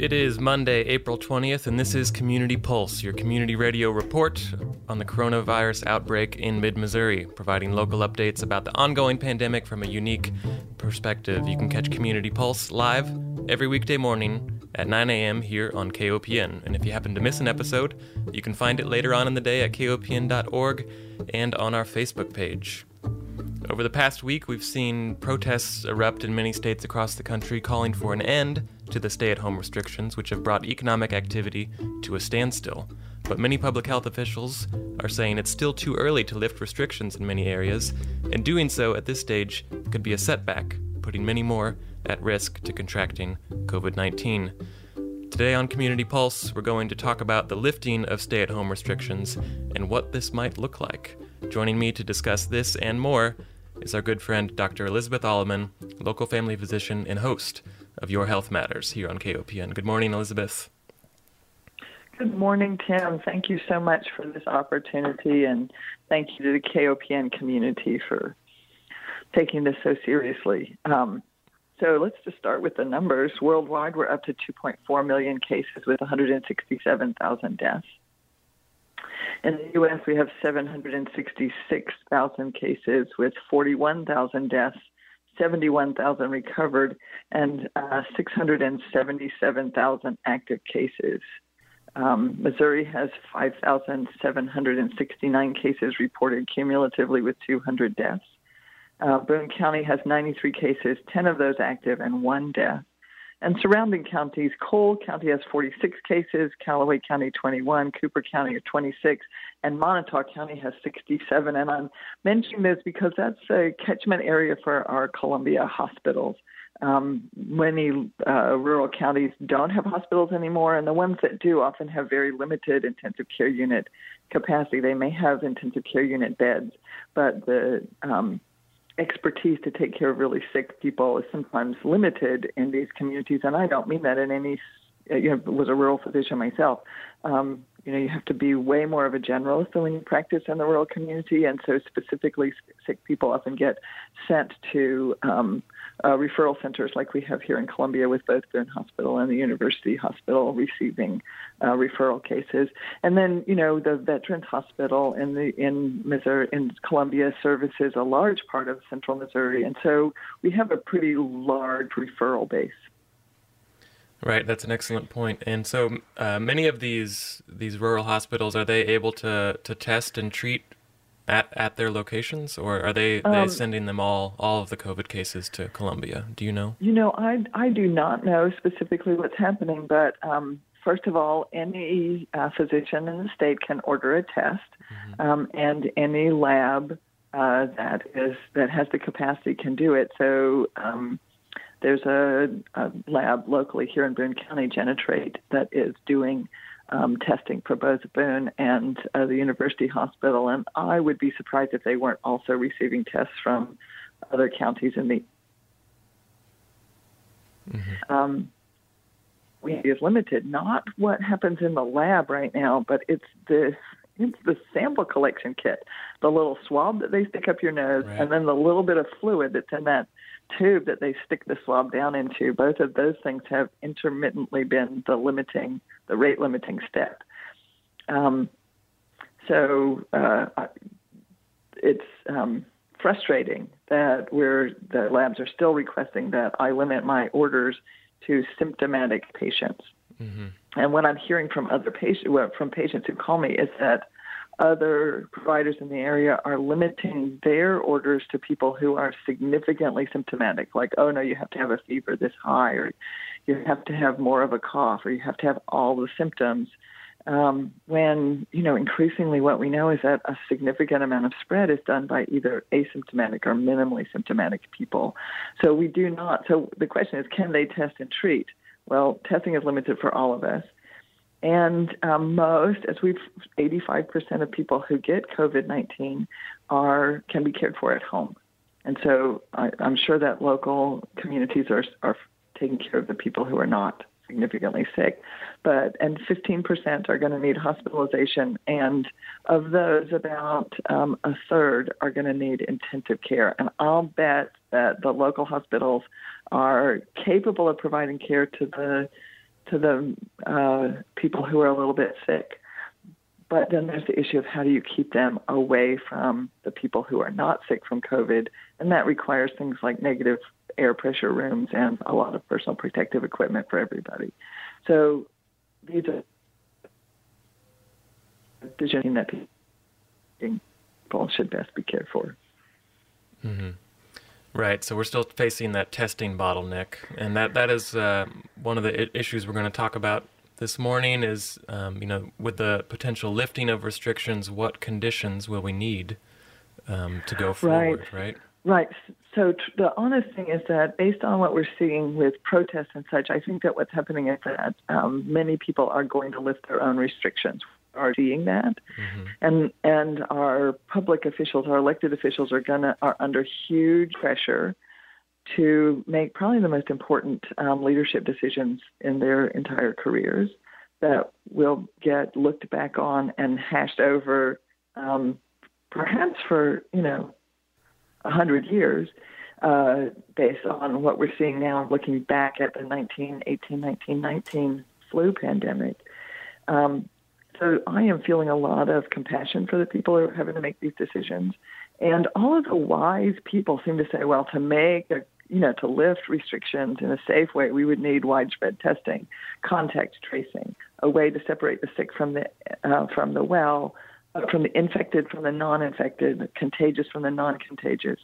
It is Monday, April 20th, and this is Community Pulse, your community radio report on the coronavirus outbreak in mid Missouri, providing local updates about the ongoing pandemic from a unique perspective. You can catch Community Pulse live every weekday morning at 9 a.m. here on KOPN. And if you happen to miss an episode, you can find it later on in the day at kopn.org and on our Facebook page. Over the past week, we've seen protests erupt in many states across the country calling for an end to the stay at home restrictions, which have brought economic activity to a standstill. But many public health officials are saying it's still too early to lift restrictions in many areas, and doing so at this stage could be a setback, putting many more at risk to contracting COVID 19. Today on Community Pulse, we're going to talk about the lifting of stay at home restrictions and what this might look like. Joining me to discuss this and more is our good friend Dr. Elizabeth Alleman, local family physician and host of Your Health Matters here on KOPN. Good morning, Elizabeth. Good morning, Tim. Thank you so much for this opportunity, and thank you to the KOPN community for taking this so seriously. Um, so let's just start with the numbers. Worldwide, we're up to 2.4 million cases with 167,000 deaths. In the U.S., we have 766,000 cases with 41,000 deaths, 71,000 recovered, and uh, 677,000 active cases. Um, Missouri has 5,769 cases reported cumulatively with 200 deaths. Uh, Boone County has 93 cases, 10 of those active, and one death. And surrounding counties, Cole County has 46 cases, Callaway County 21, Cooper County 26, and Moniteau County has 67. And I'm mentioning this because that's a catchment area for our Columbia hospitals. Um, many uh, rural counties don't have hospitals anymore, and the ones that do often have very limited intensive care unit capacity. They may have intensive care unit beds, but the um, expertise to take care of really sick people is sometimes limited in these communities, and I don't mean that in any. You know, was a rural physician myself. Um, you know, you have to be way more of a generalist than when you practice in the rural community, and so specifically sick people often get sent to um, uh, referral centers like we have here in Columbia with both Boone Hospital and the University Hospital receiving uh, referral cases. And then, you know, the Veterans Hospital in the in Missouri in Columbia services a large part of Central Missouri, and so we have a pretty large referral base. Right, that's an excellent point. And so, uh, many of these these rural hospitals are they able to to test and treat at at their locations, or are they um, they sending them all all of the COVID cases to Columbia? Do you know? You know, I I do not know specifically what's happening, but um, first of all, any uh, physician in the state can order a test, mm-hmm. um, and any lab uh, that is that has the capacity can do it. So. Um, there's a, a lab locally here in Boone County, Genetrate, that is doing um, testing for both Boone and uh, the University Hospital, and I would be surprised if they weren't also receiving tests from other counties in the. Mm-hmm. Um, we is limited, not what happens in the lab right now, but it's the it's the sample collection kit, the little swab that they stick up your nose, right. and then the little bit of fluid that's in that tube that they stick the swab down into. Both of those things have intermittently been the limiting, the rate limiting step. Um, so uh, it's um, frustrating that we're the labs are still requesting that I limit my orders to symptomatic patients. Mm-hmm. And what I'm hearing from other patients, well, from patients who call me, is that other providers in the area are limiting their orders to people who are significantly symptomatic, like, oh no, you have to have a fever this high, or you have to have more of a cough, or you have to have all the symptoms. Um, when, you know, increasingly what we know is that a significant amount of spread is done by either asymptomatic or minimally symptomatic people. So we do not, so the question is, can they test and treat? Well, testing is limited for all of us. And um, most, as we've, 85% of people who get COVID 19 are can be cared for at home. And so I, am sure that local communities are, are taking care of the people who are not significantly sick. But, and 15% are going to need hospitalization. And of those, about um, a third are going to need intensive care. And I'll bet that the local hospitals are capable of providing care to the to the uh, people who are a little bit sick. But then there's the issue of how do you keep them away from the people who are not sick from COVID, and that requires things like negative air pressure rooms and a lot of personal protective equipment for everybody. So these are decisions that people should best be cared for. Mm-hmm. Right. So we're still facing that testing bottleneck, and that that is uh, one of the issues we're going to talk about this morning. Is um, you know with the potential lifting of restrictions, what conditions will we need um, to go forward? Right. Right. Right. So t- the honest thing is that based on what we're seeing with protests and such, I think that what's happening is that um, many people are going to lift their own restrictions are seeing that, mm-hmm. and and our public officials, our elected officials, are gonna are under huge pressure to make probably the most important um, leadership decisions in their entire careers that will get looked back on and hashed over, um, perhaps for you know a hundred years. Uh, based on what we're seeing now, looking back at the 1918, 1919 flu pandemic, um, so I am feeling a lot of compassion for the people who are having to make these decisions. And all of the wise people seem to say, well, to make a you know, to lift restrictions in a safe way, we would need widespread testing, contact tracing, a way to separate the sick from the uh, from the well, from the infected from the non-infected, contagious from the non-contagious,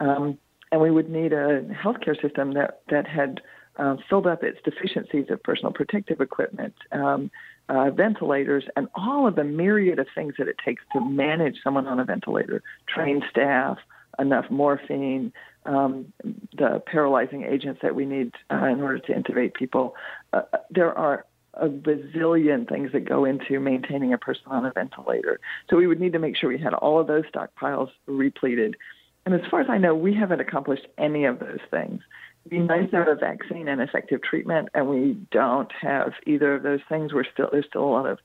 um, and we would need a healthcare system that that had uh, filled up its deficiencies of personal protective equipment, um, uh, ventilators, and all of the myriad of things that it takes to manage someone on a ventilator, trained staff, enough morphine, um, the paralyzing agents that we need uh, in order to intubate people. Uh, there are a bazillion things that go into maintaining a person on a ventilator. So we would need to make sure we had all of those stockpiles repleted. And as far as I know, we haven't accomplished any of those things be nice to have a vaccine and effective treatment, and we don't have either of those things. We're still there's still a lot of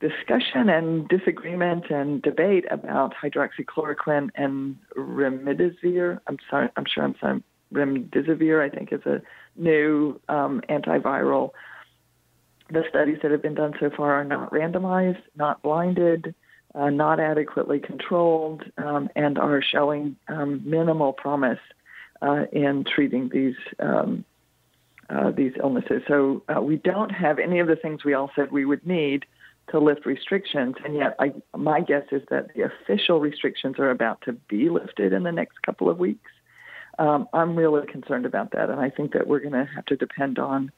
discussion and disagreement and debate about hydroxychloroquine and remdesivir. I'm sorry, I'm sure I'm saying remdesivir. I think is a new um, antiviral. The studies that have been done so far are not randomized, not blinded, uh, not adequately controlled, um, and are showing um, minimal promise uh, in treating these um, uh, these illnesses. So uh, we don't have any of the things we all said we would need to lift restrictions, and yet I, my guess is that the official restrictions are about to be lifted in the next couple of weeks. Um, I'm really concerned about that, and I think that we're going to have to depend on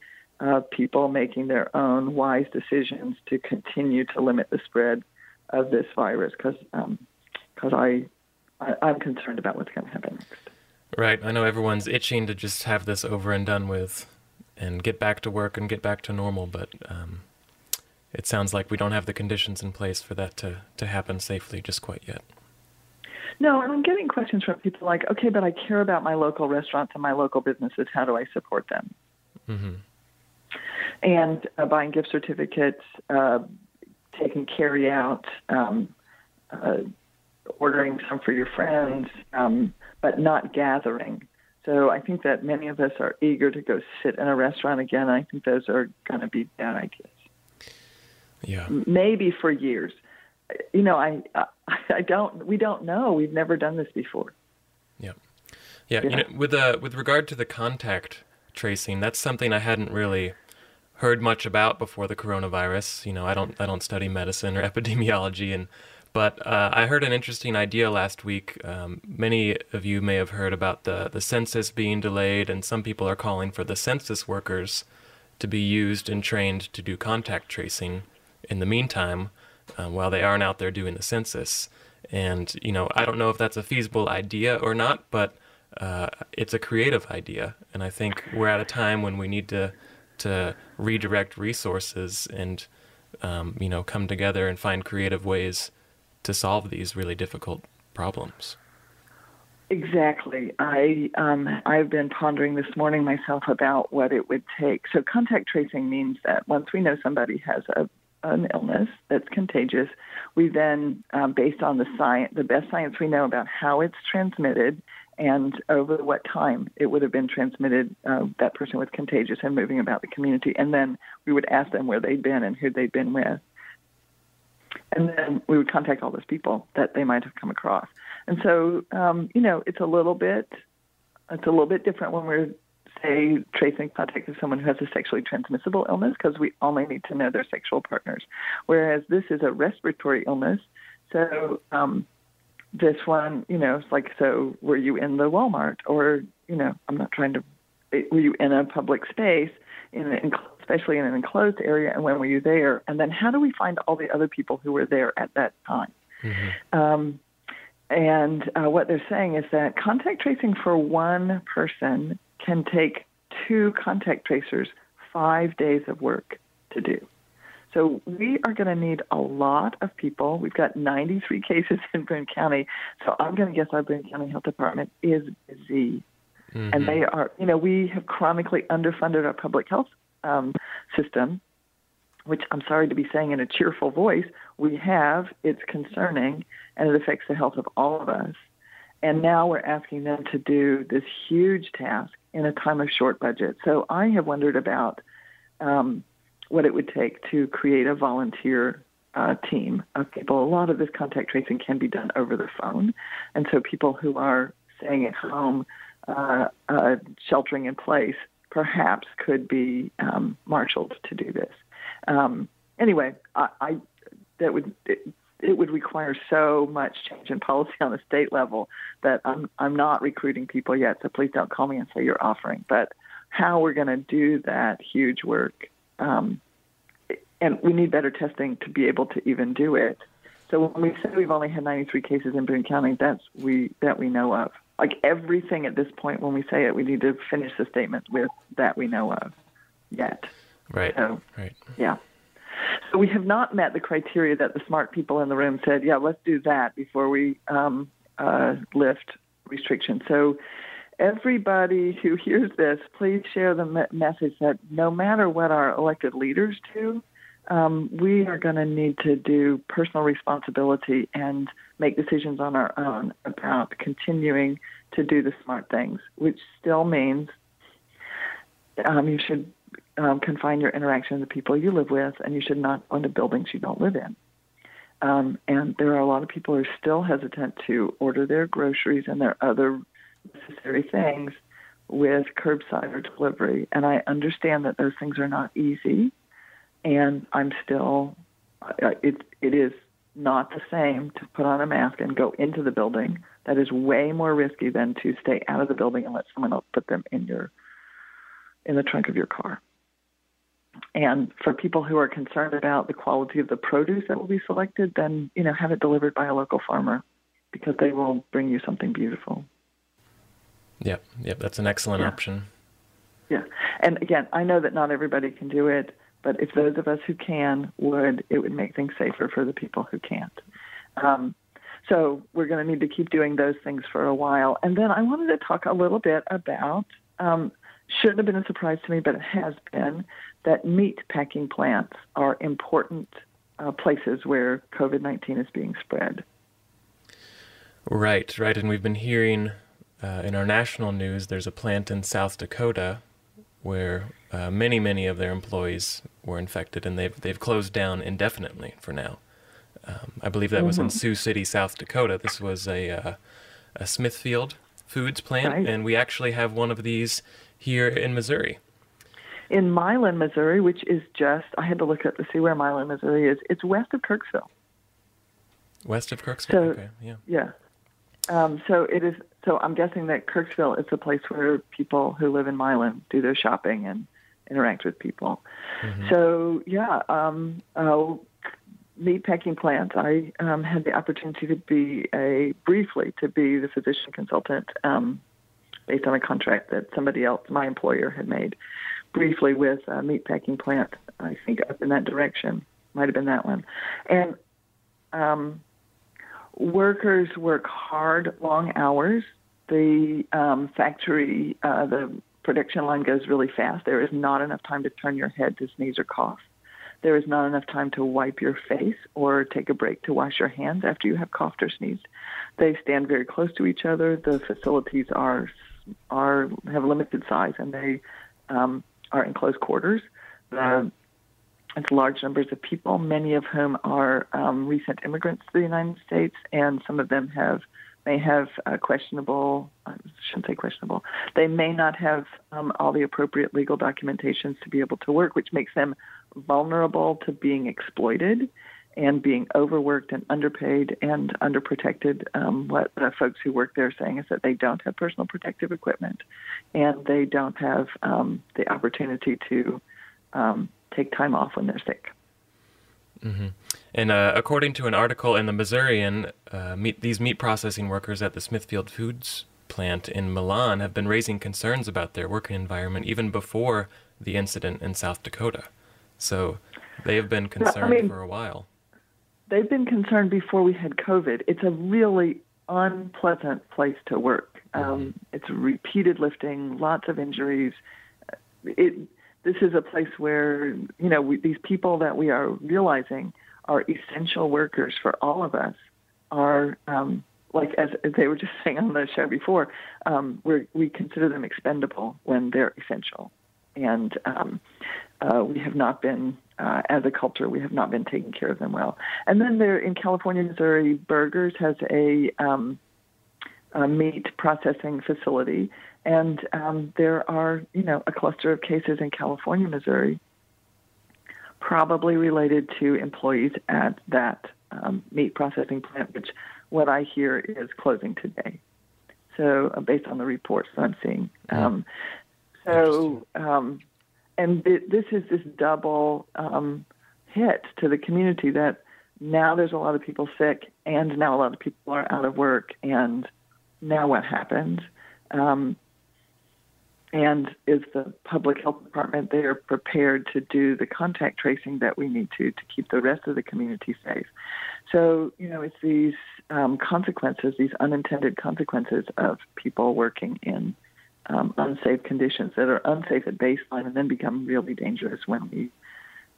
uh, people making their own wise decisions to continue to limit the spread of this virus, because um, I, I I'm concerned about what's going to happen next. Right. I know everyone's itching to just have this over and done with and get back to work and get back to normal, but um, it sounds like we don't have the conditions in place for that to, to happen safely just quite yet. No, and I'm getting questions from people like, okay, but I care about my local restaurants and my local businesses. How do I support them? Mm-hmm. And uh, buying gift certificates, uh, taking carry out, um, uh, ordering some for your friends, um, but not gathering. So I think that many of us are eager to go sit in a restaurant again. I think those are going to be bad ideas. Yeah. Maybe for years. You know, I, I don't. We don't know. We've never done this before. Yeah. Yeah. yeah. You know, with uh, with regard to the contact tracing, that's something I hadn't really heard much about before the coronavirus. You know, I don't I don't study medicine or epidemiology, and but uh, I heard an interesting idea last week. Um, many of you may have heard about the, the census being delayed, and some people are calling for the census workers to be used and trained to do contact tracing in the meantime um, while they aren't out there doing the census. And, you know, I don't know if that's a feasible idea or not, but uh, it's a creative idea. And I think we're at a time when we need to, to redirect resources and, um, you know, come together and find creative ways to solve these really difficult problems. Exactly. I um, I've been pondering this morning myself about what it would take. So contact tracing means that once we know somebody has a an illness that's contagious, we then, um, based on the science, the best science we know about how it's transmitted and over what time it would have been transmitted, uh, that person was contagious and moving about the community. And then we would ask them where they'd been and who they'd been with. And then we would contact all those people that they might have come across. And so, um, you know, it's a little bit, it's a little bit different when we're say tracing contact with someone who has a sexually transmissible illness because we only need to know their sexual partners. Whereas this is a respiratory illness, so um, this one, you know, it's like, so were you in the Walmart or, you know, I'm not trying to, were you in a public space, in an, especially in an enclosed area, and when were you there? And then how do we find all the other people who were there at that time? Mm-hmm. Um, and uh, what they're saying is that contact tracing for one person can take two contact tracers five days of work to do. So we are going to need a lot of people. We've got 93 cases in Boone County. So I'm going to guess our Boone County Health Department is busy. Mm-hmm. And they are, you know, we have chronically underfunded our public health um, system, which I'm sorry to be saying in a cheerful voice, we have. It's concerning and it affects the health of all of us. And now we're asking them to do this huge task in a time of short budget. So I have wondered about um, what it would take to create a volunteer uh, team of people. A lot of this contact tracing can be done over the phone, and so people who are staying at home, uh, uh, sheltering in place, perhaps could be um, marshaled to do this. Um, anyway, I, I that would. It, would require so much change in policy on the state level that I'm I'm not recruiting people yet. So please don't call me and say you're offering. But how we're going to do that huge work, um, and we need better testing to be able to even do it. So when we say we've only had 93 cases in Boone County, that's we that we know of. Like everything at this point, when we say it, we need to finish the statement with that we know of yet. Right. So, right. Yeah. So we have not met the criteria that the smart people in the room said, yeah, let's do that before we um, uh, lift restrictions. So everybody who hears this, please share the me- message that no matter what our elected leaders do, um, we are going to need to do personal responsibility and make decisions on our own about continuing to do the smart things, which still means um, you should um, confine your interaction to the people you live with, and you should not go into buildings you don't live in. Um, and there are a lot of people who are still hesitant to order their groceries and their other necessary things with curbside or delivery. And I understand that those things are not easy, and I'm still it it is not the same to put on a mask and go into the building. That is way more risky than to stay out of the building and let someone else put them in your in the trunk of your car. And for people who are concerned about the quality of the produce that will be selected, then you know have it delivered by a local farmer because they will bring you something beautiful. Yep, yep, that's an excellent yeah. option. Yeah, and again, I know that not everybody can do it, but if those of us who can would, it would make things safer for the people who can't. Um, so we're going to need to keep doing those things for a while. And then I wanted to talk a little bit about um, shouldn't have been a surprise to me, but it has been that meat packing plants are important uh, places where COVID 19 is being spread. Right, right. And we've been hearing uh, in our national news there's a plant in South Dakota where uh, many, many of their employees were infected and they've, they've closed down indefinitely for now. Um, I believe that mm-hmm. was in mm-hmm. Sioux City, South Dakota. This was a, uh, a Smithfield Foods plant, right. and we actually have one of these here in Missouri in Milan, Missouri, which is just, I had to look up to see where Milan, Missouri is. It's west of Kirksville. West of Kirksville? So, okay, yeah. Yeah. Um, so it is, so I'm guessing that Kirksville is the place where people who live in Milan do their shopping and interact with people. Mm-hmm. So, yeah, um, uh, meat packing plant. I um, had the opportunity to be a, briefly, to be the physician consultant um, based on a contract that somebody else, my employer, had made briefly with a meatpacking plant. I think up in that direction might have been that one, and um, workers work hard, long hours. The um, factory, uh, the production line goes really fast. There is not enough time to turn your head to sneeze or cough. there is not enough time to wipe your face or take a break to wash your hands after you have coughed or sneezed. They stand very close to each other. The facilities are are have limited size and they um, are in close quarters. Uh, it's large numbers of people, many of whom are um, recent immigrants to the United States, and some of them have may have uh, questionable, I shouldn't say questionable, they may not have um, all the appropriate legal documentations to be able to work, which makes them vulnerable to being exploited and being overworked and underpaid and underprotected. Um, what the folks who work there are saying is that they don't have personal protective equipment and they don't have um, the opportunity to um, take time off when they're sick. Mm-hmm. And uh, according to an article in the Missourian, uh, meat, these meat processing workers at the Smithfield Foods plant in Milan have been raising concerns about their working environment even before the incident in South Dakota. So they have been concerned I mean, for a while. They've been concerned before we had COVID. It's a really unpleasant place to work. Um, it's repeated lifting, lots of injuries. It this is a place where you know we, these people that we are realizing are essential workers for all of us are um, like as, as, they were just saying on the show before um, we consider them expendable when they're essential and um, uh, we have not been uh, as a culture we have not been taking care of them well and then there in California Missouri Burgers has a, um, a meat processing facility and um, there are, you know, a cluster of cases in California, Missouri, probably related to employees at that um, meat processing plant, which what I hear is closing today. So, uh, based on the reports that I'm seeing. Um, so, um, and it, this is this double um, hit to the community that now there's a lot of people sick, and now a lot of people are out of work, and now what happens? Um, and is the public health department there prepared to do the contact tracing that we need to to keep the rest of the community safe? So you know, it's these um, consequences, these unintended consequences of people working in um, unsafe conditions that are unsafe at baseline and then become really dangerous when we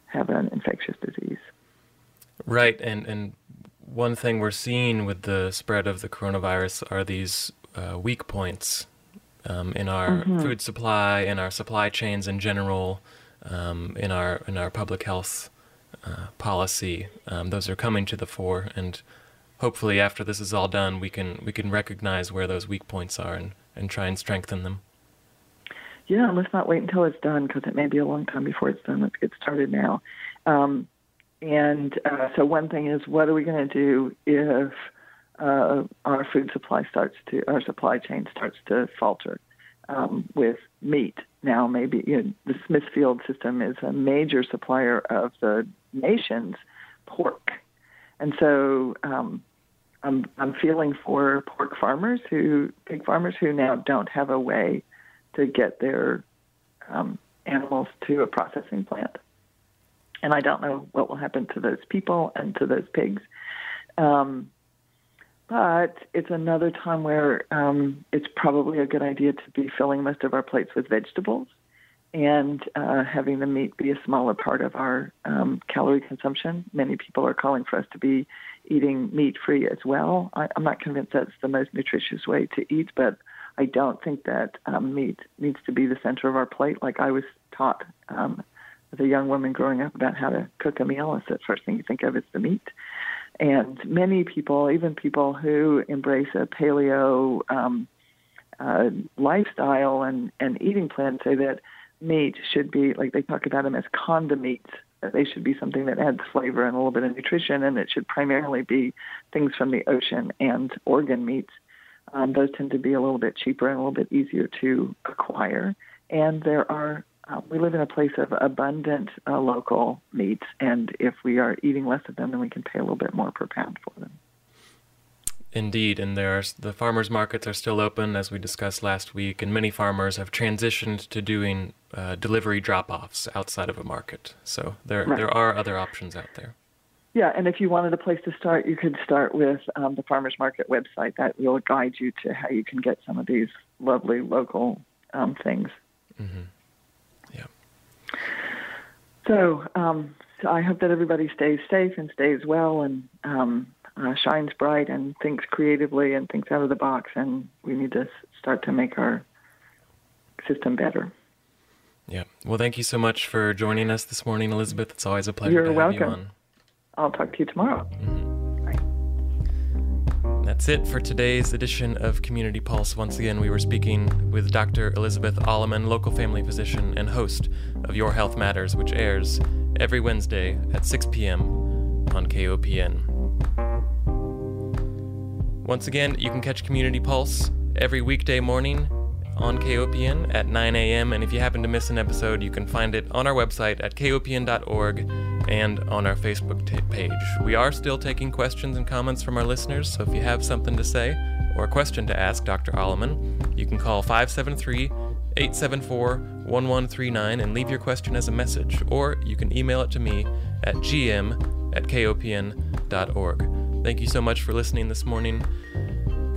have an infectious disease. Right, and and one thing we're seeing with the spread of the coronavirus are these uh, weak points um, in our mm-hmm. food supply, in our supply chains in general, um, in our in our public health uh, policy. Um, those are coming to the fore, and hopefully, after this is all done, we can we can recognize where those weak points are and, and try and strengthen them. Yeah, let's not wait until it's done because it may be a long time before it's done. Let's get started now. Um, and uh, so, one thing is, what are we going to do if uh, our food supply starts to, our supply chain starts to falter um, with meat. Now, maybe you know, the Smithfield system is a major supplier of the nation's pork, and so um, I'm I'm feeling for pork farmers who pig farmers who now don't have a way to get their um, animals to a processing plant, and I don't know what will happen to those people and to those pigs. Um, but it's another time where um, it's probably a good idea to be filling most of our plates with vegetables and uh, having the meat be a smaller part of our um, calorie consumption. Many people are calling for us to be eating meat free as well. I, am not convinced that's the most nutritious way to eat, but I don't think that um, meat needs to be the center of our plate. Like I was taught um, as a young woman growing up about how to cook a meal, it's the first thing you think of is the meat. And many people, even people who embrace a paleo um, uh, lifestyle and, and eating plan, say that meat should be like they talk about them as condiments. That they should be something that adds flavor and a little bit of nutrition, and it should primarily be things from the ocean and organ meats. Um, those tend to be a little bit cheaper and a little bit easier to acquire. And there are uh, we live in a place of abundant uh, local meats, and if we are eating less of them, then we can pay a little bit more per pound for them. Indeed, and there's the farmers markets are still open, as we discussed last week, and many farmers have transitioned to doing uh, delivery drop-offs outside of a market. So there right. there are other options out there. Yeah, and if you wanted a place to start, you could start with um, the farmers market website. That will guide you to how you can get some of these lovely local um, things. Mm-hmm. So, um, I hope that everybody stays safe and stays well and um, uh, shines bright and thinks creatively and thinks out of the box. And we need to start to make our system better. Yeah. Well, thank you so much for joining us this morning, Elizabeth. It's always a pleasure You're to have welcome. you on. I'll talk to you tomorrow. Mm-hmm. That's it for today's edition of Community Pulse. Once again, we were speaking with Dr. Elizabeth Alleman, local family physician and host of Your Health Matters, which airs every Wednesday at 6 p.m. on KOPN. Once again, you can catch Community Pulse every weekday morning on KOPN at 9 a.m. And if you happen to miss an episode, you can find it on our website at kopn.org and on our Facebook t- page. We are still taking questions and comments from our listeners, so if you have something to say or a question to ask Dr. Alleman, you can call 573 874 1139 and leave your question as a message, or you can email it to me at gm at kopn.org. Thank you so much for listening this morning.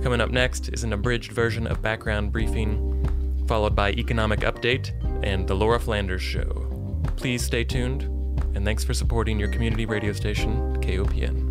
Coming up next is an abridged version of Background Briefing, followed by Economic Update and The Laura Flanders Show. Please stay tuned, and thanks for supporting your community radio station, KOPN.